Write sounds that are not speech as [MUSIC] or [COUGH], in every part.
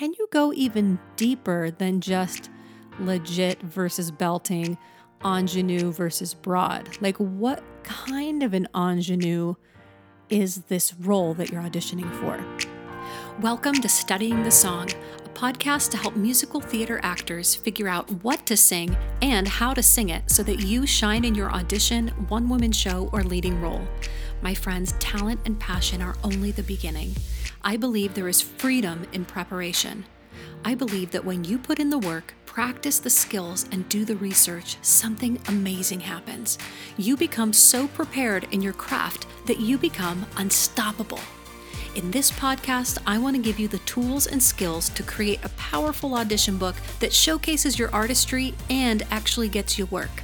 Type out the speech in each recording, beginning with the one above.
can you go even deeper than just legit versus belting, ingenue versus broad? Like, what kind of an ingenue is this role that you're auditioning for? Welcome to Studying the Song, a podcast to help musical theater actors figure out what to sing and how to sing it so that you shine in your audition, one woman show, or leading role. My friends, talent and passion are only the beginning. I believe there is freedom in preparation. I believe that when you put in the work, practice the skills, and do the research, something amazing happens. You become so prepared in your craft that you become unstoppable. In this podcast, I want to give you the tools and skills to create a powerful audition book that showcases your artistry and actually gets you work.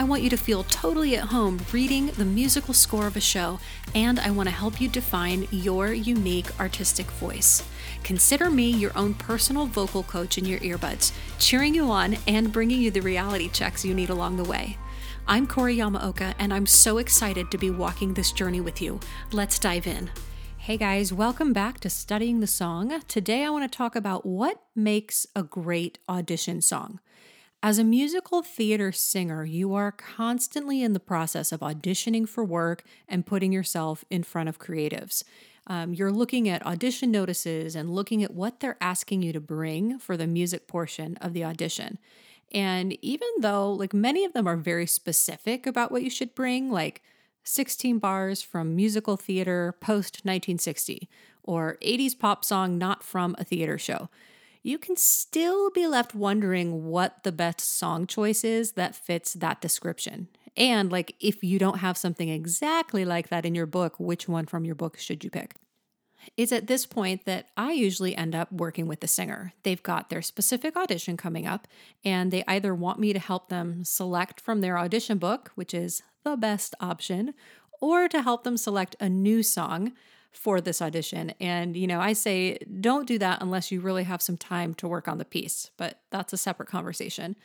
I want you to feel totally at home reading the musical score of a show, and I want to help you define your unique artistic voice. Consider me your own personal vocal coach in your earbuds, cheering you on and bringing you the reality checks you need along the way. I'm Corey Yamaoka, and I'm so excited to be walking this journey with you. Let's dive in. Hey guys, welcome back to Studying the Song. Today I want to talk about what makes a great audition song. As a musical theater singer, you are constantly in the process of auditioning for work and putting yourself in front of creatives. Um, you're looking at audition notices and looking at what they're asking you to bring for the music portion of the audition. And even though, like, many of them are very specific about what you should bring, like 16 bars from musical theater post 1960, or 80s pop song not from a theater show you can still be left wondering what the best song choice is that fits that description. And like if you don't have something exactly like that in your book, which one from your book should you pick? It's at this point that I usually end up working with the singer. They've got their specific audition coming up, and they either want me to help them select from their audition book, which is the best option, or to help them select a new song for this audition. And, you know, I say don't do that unless you really have some time to work on the piece, but that's a separate conversation.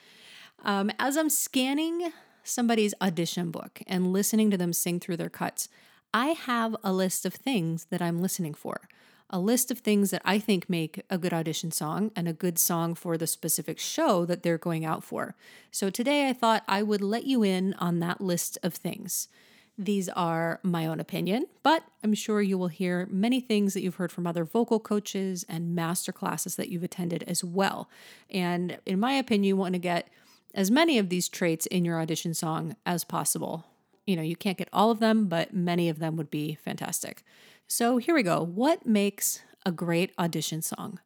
Um, as I'm scanning somebody's audition book and listening to them sing through their cuts, I have a list of things that I'm listening for. A list of things that I think make a good audition song and a good song for the specific show that they're going out for. So today I thought I would let you in on that list of things. These are my own opinion, but I'm sure you will hear many things that you've heard from other vocal coaches and master classes that you've attended as well. And in my opinion, you want to get as many of these traits in your audition song as possible. You know, you can't get all of them, but many of them would be fantastic. So here we go. What makes a great audition song?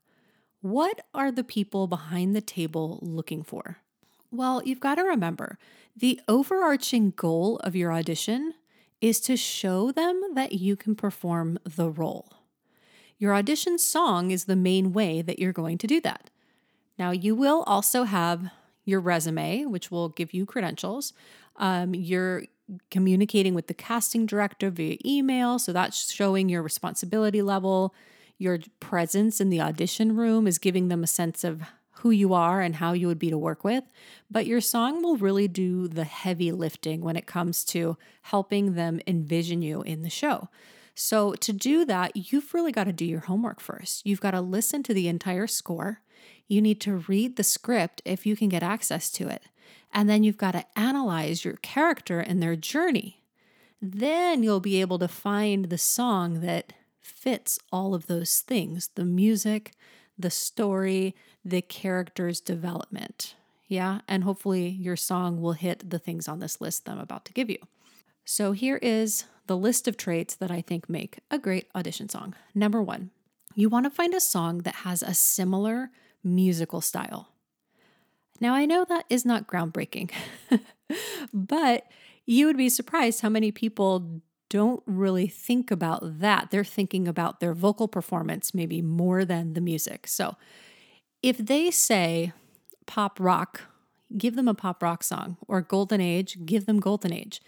What are the people behind the table looking for? Well, you've got to remember the overarching goal of your audition is to show them that you can perform the role. Your audition song is the main way that you're going to do that. Now, you will also have your resume, which will give you credentials. Um, you're communicating with the casting director via email, so that's showing your responsibility level. Your presence in the audition room is giving them a sense of who you are and how you would be to work with, but your song will really do the heavy lifting when it comes to helping them envision you in the show. So, to do that, you've really got to do your homework first. You've got to listen to the entire score. You need to read the script if you can get access to it. And then you've got to analyze your character and their journey. Then you'll be able to find the song that fits all of those things the music, the story, the character's development. Yeah, and hopefully your song will hit the things on this list that I'm about to give you. So here is the list of traits that I think make a great audition song. Number one, you want to find a song that has a similar musical style. Now, I know that is not groundbreaking, [LAUGHS] but you would be surprised how many people don't really think about that. They're thinking about their vocal performance maybe more than the music. So if they say pop rock, give them a pop rock song, or golden age, give them golden age.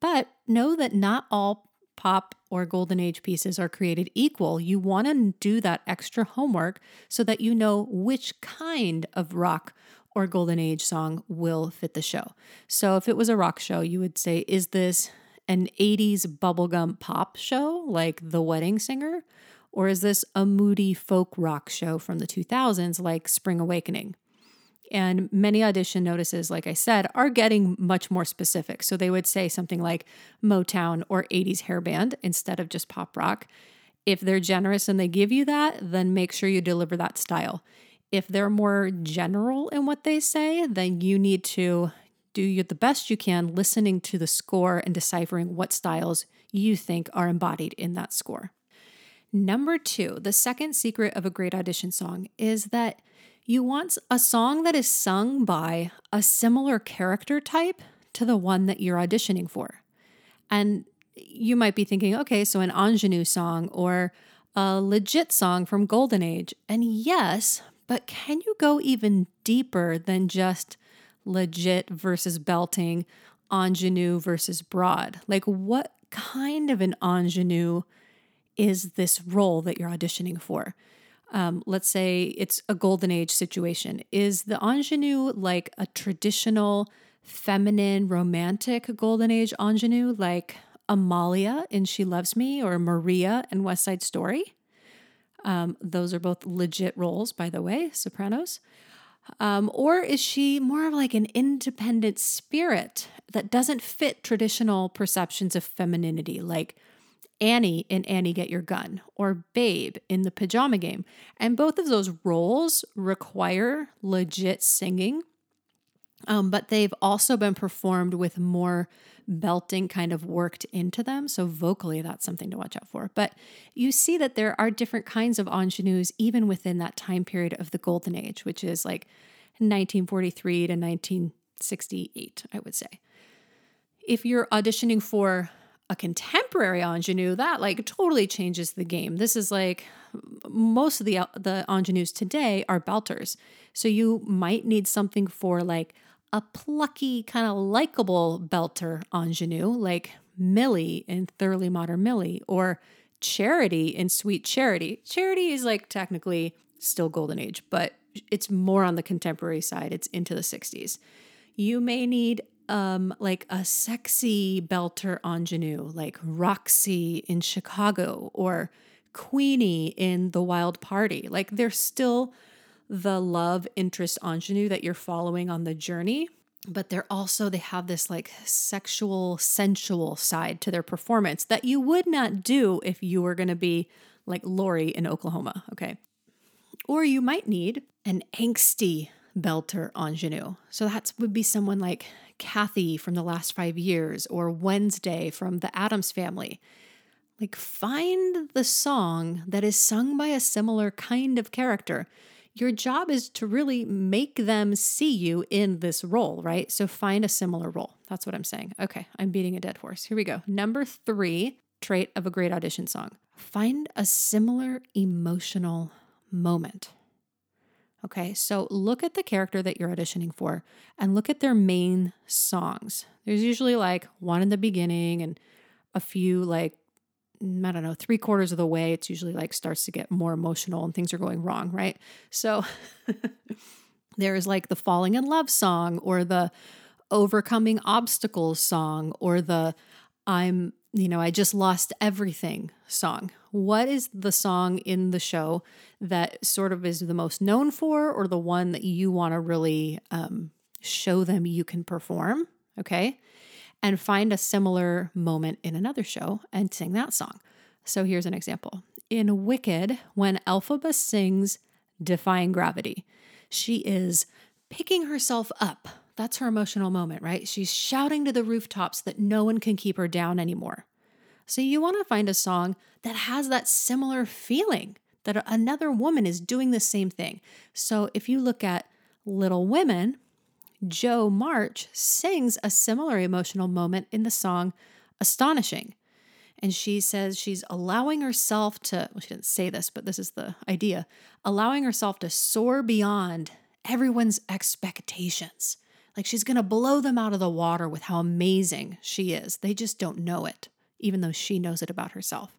But know that not all pop or golden age pieces are created equal. You want to do that extra homework so that you know which kind of rock or golden age song will fit the show. So if it was a rock show, you would say, is this an 80s bubblegum pop show like The Wedding Singer? Or is this a moody folk rock show from the 2000s like Spring Awakening? And many audition notices, like I said, are getting much more specific. So they would say something like Motown or 80s hair band instead of just pop rock. If they're generous and they give you that, then make sure you deliver that style. If they're more general in what they say, then you need to do the best you can listening to the score and deciphering what styles you think are embodied in that score. Number two, the second secret of a great audition song is that you want a song that is sung by a similar character type to the one that you're auditioning for. And you might be thinking, okay, so an ingenue song or a legit song from Golden Age. And yes, but can you go even deeper than just legit versus belting, ingenue versus broad? Like, what kind of an ingenue is this role that you're auditioning for? Um, let's say it's a golden age situation. Is the ingenue like a traditional feminine romantic golden age ingenue, like Amalia in She Loves Me or Maria in West Side Story? Um, those are both legit roles, by the way, sopranos. Um, or is she more of like an independent spirit that doesn't fit traditional perceptions of femininity, like Annie in Annie Get Your Gun or Babe in the Pajama Game? And both of those roles require legit singing, um, but they've also been performed with more belting kind of worked into them. So vocally, that's something to watch out for. But you see that there are different kinds of ingenues even within that time period of the Golden Age, which is like 1943 to 1968, I would say. If you're auditioning for a contemporary ingenue, that like totally changes the game. This is like most of the the ingenues today are belters. So you might need something for like a plucky, kind of likable belter ingenue, like Millie in Thoroughly Modern Millie, or Charity in Sweet Charity. Charity is like technically still Golden Age, but it's more on the contemporary side. It's into the 60s. You may need um like a sexy belter ingenue, like Roxie in Chicago or Queenie in The Wild Party. Like they're still the love interest ingenue that you're following on the journey but they're also they have this like sexual sensual side to their performance that you would not do if you were going to be like Laurey in Oklahoma, okay? Or you might need an angsty belter ingenue. So that would be someone like Cathy from the last 5 years or Wednesday from the Addams family. Like find the song that is sung by a similar kind of character your job is to really make them see you in this role, right? So find a similar role. That's what I'm saying. Okay, I'm beating a dead horse. Here we go. Number three trait of a great audition song find a similar emotional moment. Okay, so look at the character that you're auditioning for and look at their main songs. There's usually like one in the beginning and a few like I don't know, three quarters of the way, it's usually like starts to get more emotional and things are going wrong, right? So [LAUGHS] there's like the falling in love song or the overcoming obstacles song or the I'm, you know, I just lost everything song. What is the song in the show that sort of is the most known for or the one that you want to really um, show them you can perform? Okay and find a similar moment in another show and sing that song. So here's an example. In Wicked, when Elphaba sings Defying Gravity, she is picking herself up. That's her emotional moment, right? She's shouting to the rooftops that no one can keep her down anymore. So you want to find a song that has that similar feeling that another woman is doing the same thing. So if you look at Little Women, Jo March sings a similar emotional moment in the song Astonishing. And she says she's allowing herself to, well, she didn't say this, but this is the idea allowing herself to soar beyond everyone's expectations. Like she's going to blow them out of the water with how amazing she is. They just don't know it, even though she knows it about herself.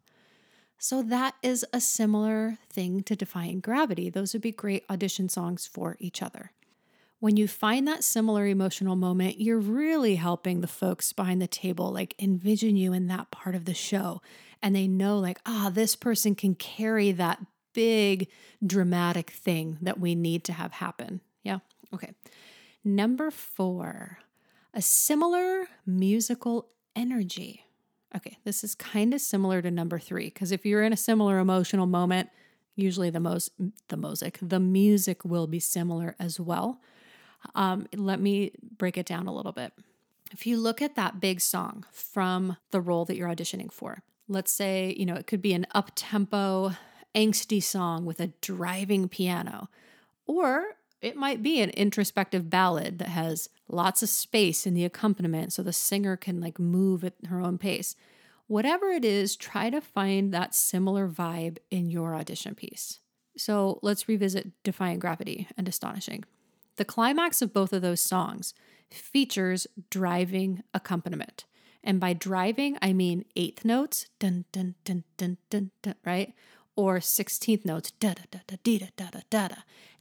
So, that is a similar thing to Defying Gravity. Those would be great audition songs for each other. When you find that similar emotional moment, you're really helping the folks behind the table like envision you in that part of the show. And they know, like, ah, oh, this person can carry that big dramatic thing that we need to have happen. Yeah. Okay. Number four, a similar musical energy. Okay, this is kind of similar to number three because if you're in a similar emotional moment, usually the most the music the music will be similar as well. Um, let me break it down a little bit. If you look at that big song from the role that you're auditioning for, let's say you know it could be an up tempo, angsty song with a driving piano, or it might be an introspective ballad that has lots of space in the accompaniment so the singer can like move at her own pace. Whatever it is, try to find that similar vibe in your audition piece. So let's revisit Defying Gravity and Astonishing. The climax of both of those songs features driving accompaniment. And by driving, I mean eighth notes, dun dun dun dun dun, dun right? Or 16th notes, da da da da da da da da da.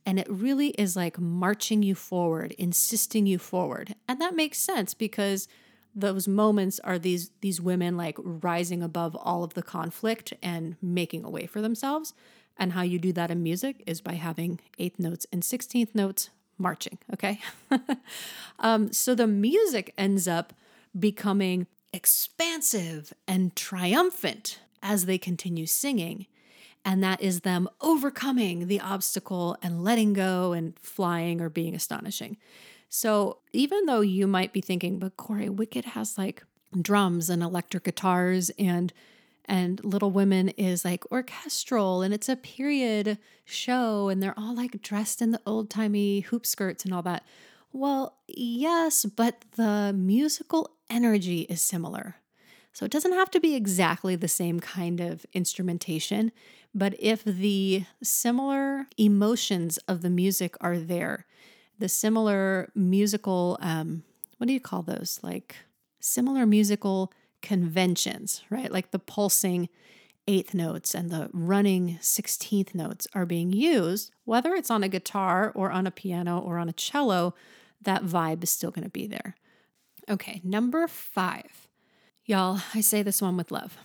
And it really is like marching you forward, insisting you forward. And that makes sense because those moments are these these women like rising above all of the conflict and making a way for themselves. And how you do that in music is by having eighth notes and 16th notes marching, okay? [LAUGHS] um, so the music ends up becoming expansive and triumphant as they continue singing and that is them overcoming the obstacle and letting go and flying or being astonishing. So even though you might be thinking, but Corey, Wicked has like drums and electric guitars and and Little Women is like orchestral and it's a period show and they're all like dressed in the old timey hoop skirts and all that. Well, yes, but the musical energy is similar. So it doesn't have to be exactly the same kind of instrumentation, but if the similar emotions of the music are there, the similar musical, um, what do you call those? Like similar musical conventions, right? Like the pulsing eighth notes and the running 16th notes are being used, whether it's on a guitar or on a piano or on a cello, that vibe is still going to be there. Okay, number five. Y'all, I say this one with love.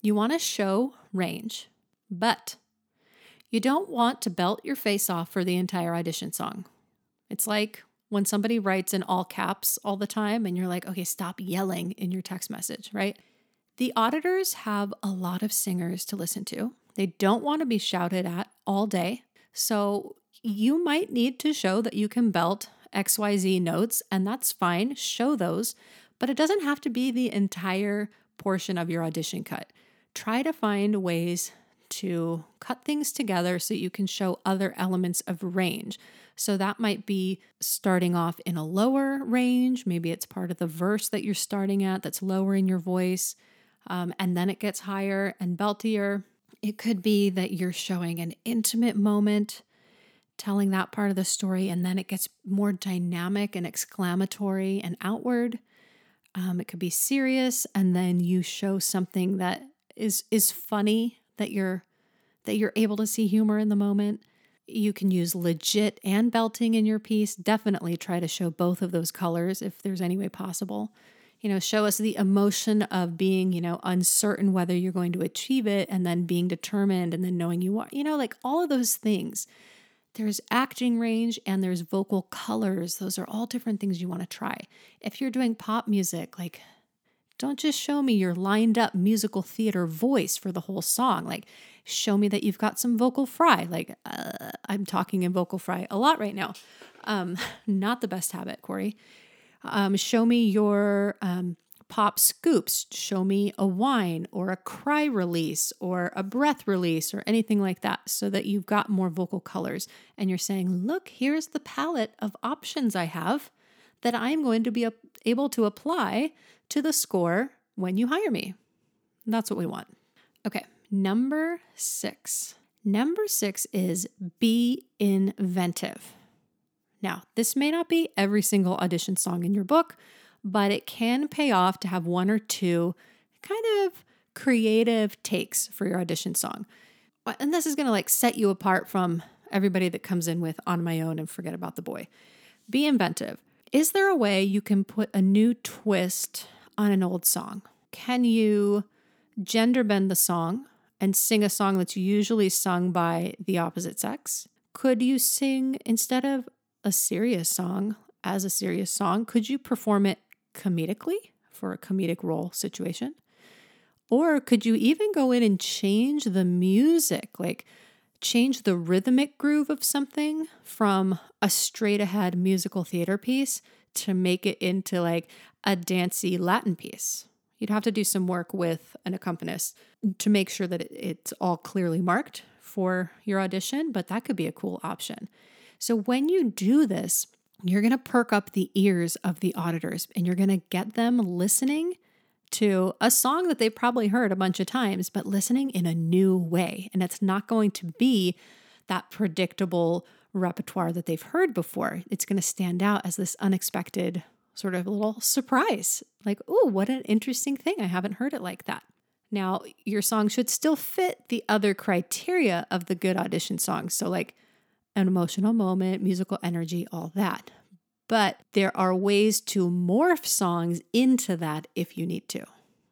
You want to show range, but you don't want to belt your face off for the entire audition song. It's like when somebody writes in all caps all the time and you're like, okay, stop yelling in your text message, right? The auditors have a lot of singers to listen to. They don't want to be shouted at all day. So you might need to show that you can belt XYZ notes, and that's fine. Show those, but it doesn't have to be the entire portion of your audition cut. Try to find ways to cut things together so you can show other elements of range. So that might be starting off in a lower range. Maybe it's part of the verse that you're starting at that's lowering your voice, um, and then it gets higher and beltier. It could be that you're showing an intimate moment, telling that part of the story, and then it gets more dynamic and exclamatory and outward. Um, it could be serious, and then you show something that is is funny that you're that you're able to see humor in the moment. You can use legit and belting in your piece. Definitely try to show both of those colors if there's any way possible. You know, show us the emotion of being, you know, uncertain whether you're going to achieve it and then being determined and then knowing you are, you know, like all of those things. There's acting range and there's vocal colors. Those are all different things you want to try. If you're doing pop music, like don't just show me your lined up musical theater voice for the whole song. Like, show me that you've got some vocal fry. Like, uh, I'm talking in vocal fry a lot right now. Um, [LAUGHS] not the best habit, Corey. Um, show me your um, pop scoops. Show me a whine or a cry release or a breath release or anything like that so that you've got more vocal colors. And you're saying, look, here's the palette of options I have that I'm going to be able to apply to the score when you hire me. That's what we want. Okay, number six. Number six is be inventive. Now, this may not be every single audition song in your book, but it can pay off to have one or two kind of creative takes for your audition song. And this is going to like set you apart from everybody that comes in with On My Own and Forget About the Boy. Be inventive. Is there a way you can put a new twist on an old song? Can you gender bend the song and sing a song that's usually sung by the opposite sex? Could you sing instead of a serious song as a serious song? Could you perform it comedically for a comedic role situation? Or could you even go in and change the music, like change the rhythmic groove of something from a straight ahead musical theater piece to make it into like a dancey Latin piece? You'd have to do some work with an accompanist to make sure that it's all clearly marked for your audition, but that could be a cool option. So when you do this, you're going to perk up the ears of the auditors and you're going to get them listening to a song that they've probably heard a bunch of times, but listening in a new way. And it's not going to be that predictable repertoire that they've heard before. It's going to stand out as this unexpected sort of little surprise. Like, oh, what an interesting thing. I haven't heard it like that. Now, your song should still fit the other criteria of the good audition songs. So, like an emotional moment, musical energy, all that. But there are ways to morph songs into that if you need to,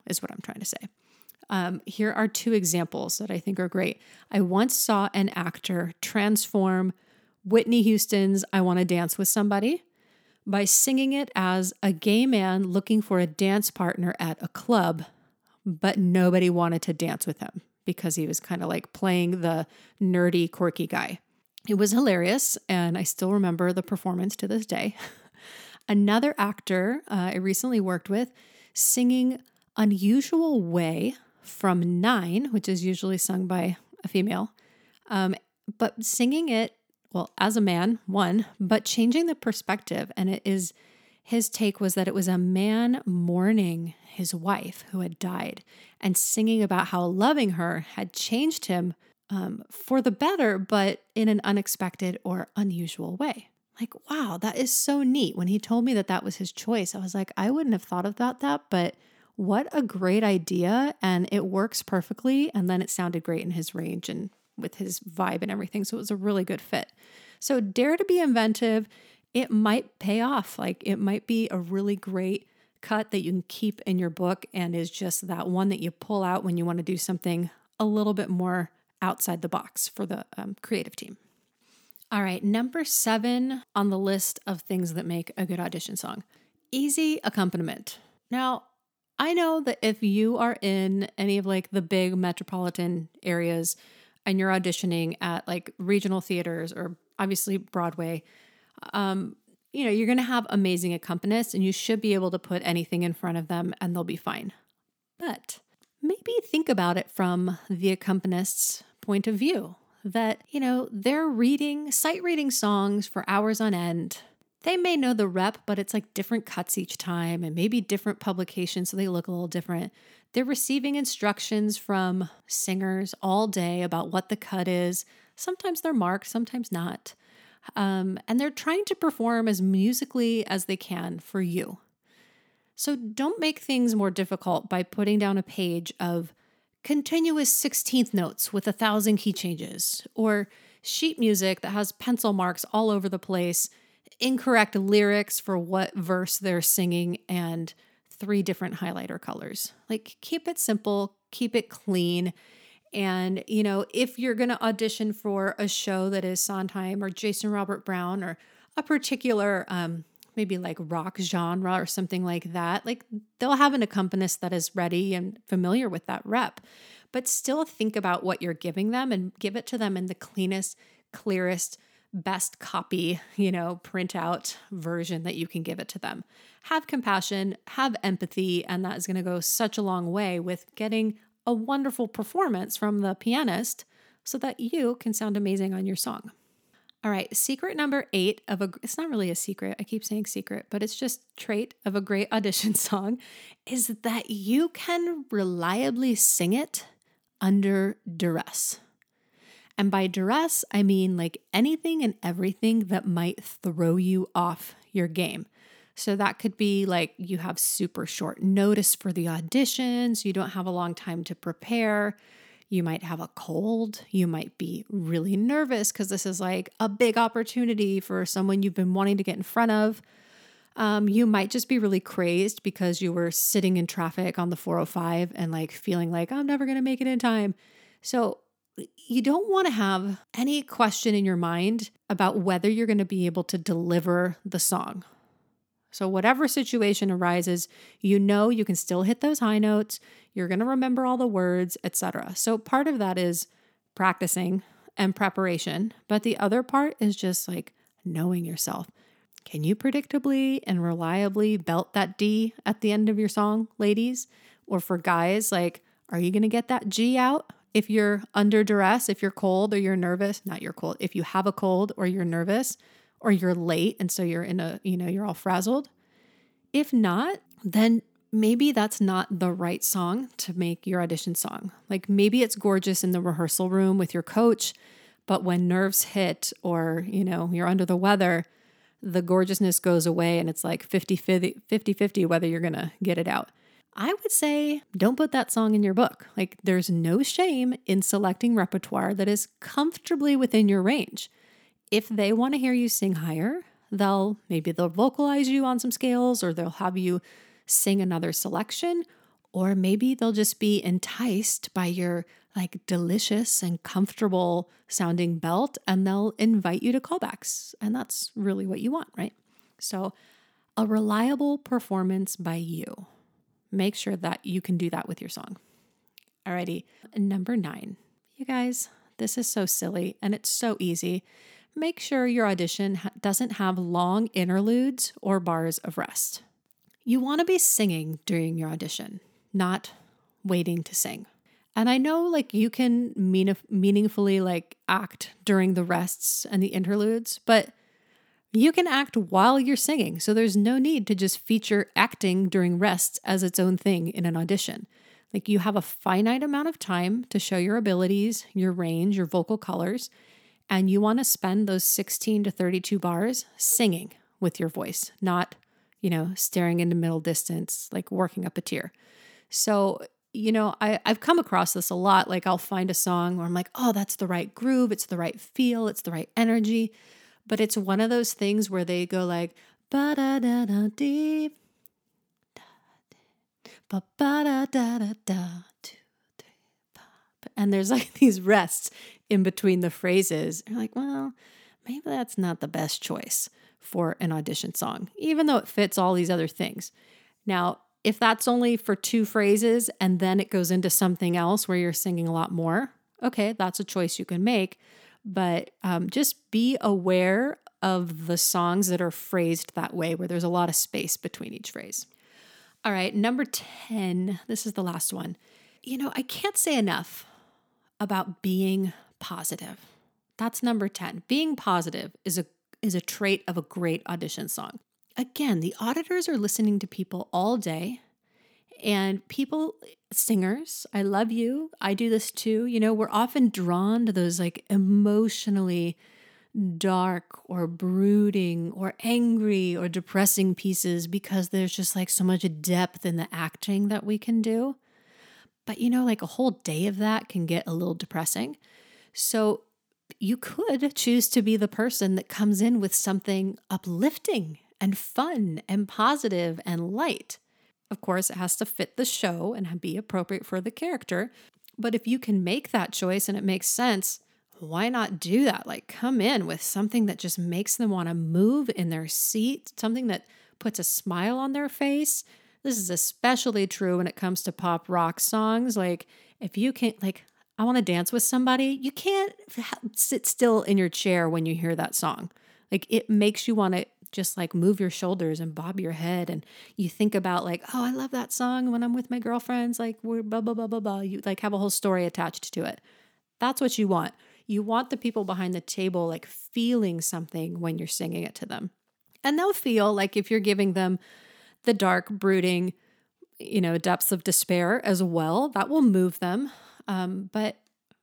is what I'm trying to say. Um, here are two examples that I think are great. I once saw an actor transform Whitney Houston's I Want to Dance with Somebody by singing it as a gay man looking for a dance partner at a club, but nobody wanted to dance with him because he was kind of like playing the nerdy, quirky guy. It was hilarious, and I still remember the performance to this day. [LAUGHS] Another actor uh, I recently worked with singing Unusual Way from Nine, which is usually sung by a female, um, but singing it, well, as a man, one, but changing the perspective. And it is his take was that it was a man mourning his wife who had died and singing about how loving her had changed him um, for the better, but in an unexpected or unusual way. Like, wow, that is so neat. When he told me that that was his choice, I was like, I wouldn't have thought about that, but what a great idea. And it works perfectly. And then it sounded great in his range and with his vibe and everything. So it was a really good fit. So dare to be inventive. It might pay off. Like, it might be a really great cut that you can keep in your book and is just that one that you pull out when you want to do something a little bit more outside the box for the um, creative team. All right, number seven on the list of things that make a good audition song easy accompaniment. Now, I know that if you are in any of like the big metropolitan areas and you're auditioning at like regional theaters or obviously Broadway, um, you know, you're going to have amazing accompanists and you should be able to put anything in front of them and they'll be fine. But maybe think about it from the accompanist's point of view that, you know, they're reading, sight reading songs for hours on end. They may know the rep, but it's like different cuts each time and maybe different publications, so they look a little different. They're receiving instructions from singers all day about what the cut is. Sometimes they're marked, sometimes not. Um, and they're trying to perform as musically as they can for you. So don't make things more difficult by putting down a page of continuous 16th notes with a thousand key changes, or sheet music that has pencil marks all over the place, incorrect lyrics for what verse they're singing, and three different highlighter colors. Like, keep it simple, keep it clean. And, you know, if you're going to audition for a show that is Sondheim or Jason Robert Brown or a particular um, maybe like rock genre or something like that, like they'll have an accompanist that is ready and familiar with that rep. But still think about what you're giving them and give it to them in the cleanest, clearest, best copy, you know, printout version that you can give it to them. Have compassion, have empathy, and that is going to go such a long way with getting a wonderful performance from the pianist so that you can sound amazing on your song. All right, secret number eight of a, it's not really a secret, I keep saying secret, but it's just trait of a great audition [LAUGHS] song is that you can reliably sing it under duress. And by duress, I mean like anything and everything that might throw you off your game. So that could be like you have super short notice for the auditions, you don't have a long time to prepare, You might have a cold. You might be really nervous because this is like a big opportunity for someone you've been wanting to get in front of. Um, you might just be really crazed because you were sitting in traffic on the 405 and like feeling like, I'm never going to make it in time. So, you don't want to have any question in your mind about whether you're going to be able to deliver the song. So, whatever situation arises, you know you can still hit those high notes, you're going to remember all the words, etc. So, part of that is practicing and preparation, but the other part is just like knowing yourself. Can you predictably and reliably belt that D at the end of your song, ladies? Or for guys, like, are you going to get that G out if you're under duress, if you're cold or you're nervous? Not you're cold, if you have a cold or you're nervous or you're late and so you're in a, you know, you're all frazzled. If not, then maybe that's not the right song to make your audition song. Like maybe it's gorgeous in the rehearsal room with your coach, but when nerves hit or, you know, you're under the weather, the gorgeousness goes away and it's like 50 50 50 whether you're going to get it out. I would say don't put that song in your book. Like there's no shame in selecting repertoire that is comfortably within your range. If they want to hear you sing higher, they'll maybe they'll vocalize you on some scales or they'll have you sing another selection or maybe they'll just be enticed by your like delicious and comfortable sounding belt and they'll invite you to callbacks. And that's really what you want, right? So, a reliable performance by you. Make sure that you can do that with your song. Alrighty, number nine. You guys, this is so silly and it's so easy. Make sure your audition doesn't have long interludes or bars of rest. You want to be singing during your audition, not waiting to sing. And I know like you can mean, meaningfully like act during the rests and the interludes, but you can act while you're singing. So there's no need to just feature acting during rests as its own thing in an audition. Like you have a finite amount of time to show your abilities, your range, your vocal colors, and you want to spend those 16 to 32 bars singing with your voice, not, you know, staring into middle distance, like working up a tear. So you know, I, I've come across this a lot. Like I'll find a song where I'm like, oh, that's the right groove, it's the right feel, it's the right energy. But it's one of those things where they go like ba da da da dee ba ba da da da da and there's like [LAUGHS] these rests in between the phrases. You're like, well, maybe that's not the best choice for an audition song, even though it fits all these other things. Now, if that's only for two phrases and then it goes into something else where you're singing a lot more, okay, that's a choice you can make. But um, just be aware of the songs that are phrased that way, where there's a lot of space between each phrase. All right, number 10, this is the last one. You know, I can't say enough about being positive. That's number 10. Being positive is a is a trait of a great audition song again, the auditors are listening to people all day. And people, singers, I love you. I do this too. You know, we're often drawn to those like emotionally dark or brooding or angry or depressing pieces because there's just like so much depth in the acting that we can do. But you know, like a whole day of that can get a little depressing. So you could choose to be the person that comes in with something uplifting and fun and positive and light. Of course, it has to fit the show and be appropriate for the character. But if you can make that choice and it makes sense, why not do that? Like, come in with something that just makes them want to move in their seat, something that puts a smile on their face. This is especially true when it comes to pop rock songs. Like, if you can't, like, I want to dance with somebody, you can't sit still in your chair when you hear that song. Like, it makes you want to just like move your shoulders and bob your head and you think about like oh i love that song when i'm with my girlfriends like we're blah blah blah blah blah. You like have a whole story attached to it. That's what you want. You want the people behind the table like feeling something when you're singing it to them. And they'll feel like if you're giving them the dark brooding you know depths of despair as well that will move them. Um, but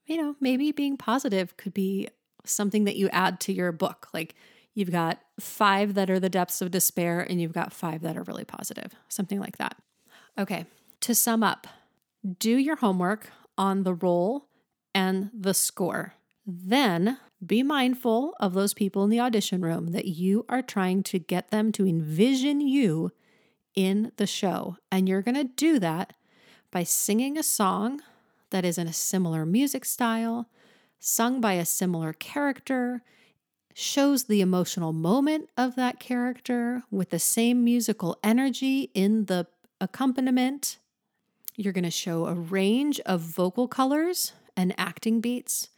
you know maybe being positive could be something that you add to your book. Like You've got five that are the depths of despair, and you've got five that are really positive, something like that. Okay, to sum up, do your homework on the role and the score. Then be mindful of those people in the audition room that you are trying to get them to envision you in the show. And you're going to do that by singing a song that is in a similar music style, sung by a similar character, shows the emotional moment of that character with the same musical energy in the accompaniment. You're going to show a range of vocal colors and acting beats.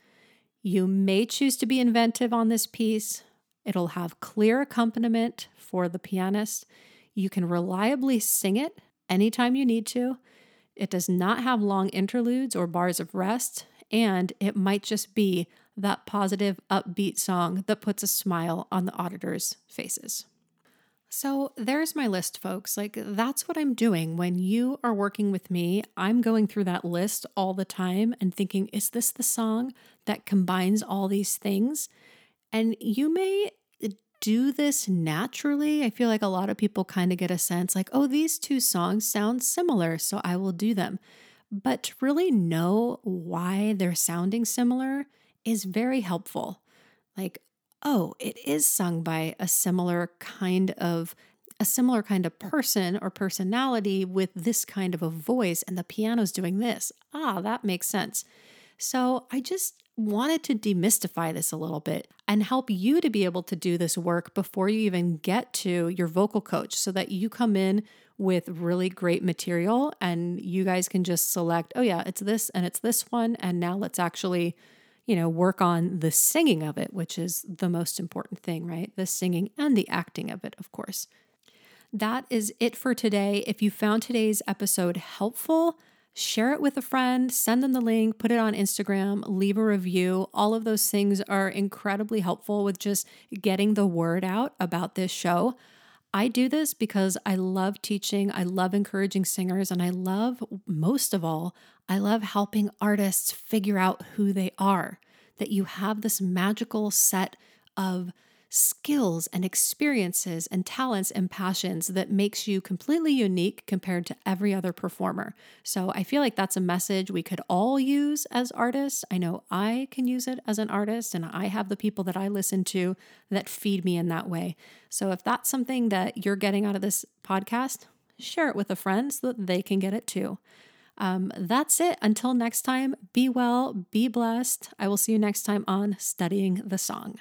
You may choose to be inventive on this piece. It'll have clear accompaniment for the pianist. You can reliably sing it anytime you need to. It does not have long interludes or bars of rest, and it might just be that positive, upbeat song that puts a smile on the auditors' faces. So there's my list, folks. Like, that's what I'm doing when you are working with me. I'm going through that list all the time and thinking, is this the song that combines all these things? And you may do this naturally. I feel like a lot of people kind of get a sense like, oh, these two songs sound similar, so I will do them. But to really know why they're sounding similar is very helpful. Like, oh, it is sung by a similar kind of a similar kind of person or personality with this kind of a voice and the piano's doing this. Ah, that makes sense. So, I just wanted to demystify this a little bit and help you to be able to do this work before you even get to your vocal coach so that you come in with really great material and you guys can just select, oh, yeah, it's this and it's this one. And now let's actually, you know, work on the singing of it, which is the most important thing, right? The singing and the acting of it, of course. That is it for today. If you found today's episode helpful, share it with a friend, send them the link, put it on Instagram, leave a review. All of those things are incredibly helpful with just getting the word out about this show. I do this because I love teaching, I love encouraging singers, and I love, most of all, I love helping artists figure out who they are. That you have this magical set of skills and experiences and talents and passions that makes you completely unique compared to every other performer. So I feel like that's a message we could all use as artists. I know I can use it as an artist, and I have the people that I listen to that feed me in that way. So if that's something that you're getting out of this podcast, share it with a friend so that they can get it too. Um, that's it. Until next time, be well, be blessed. I will see you next time on Studying the Song.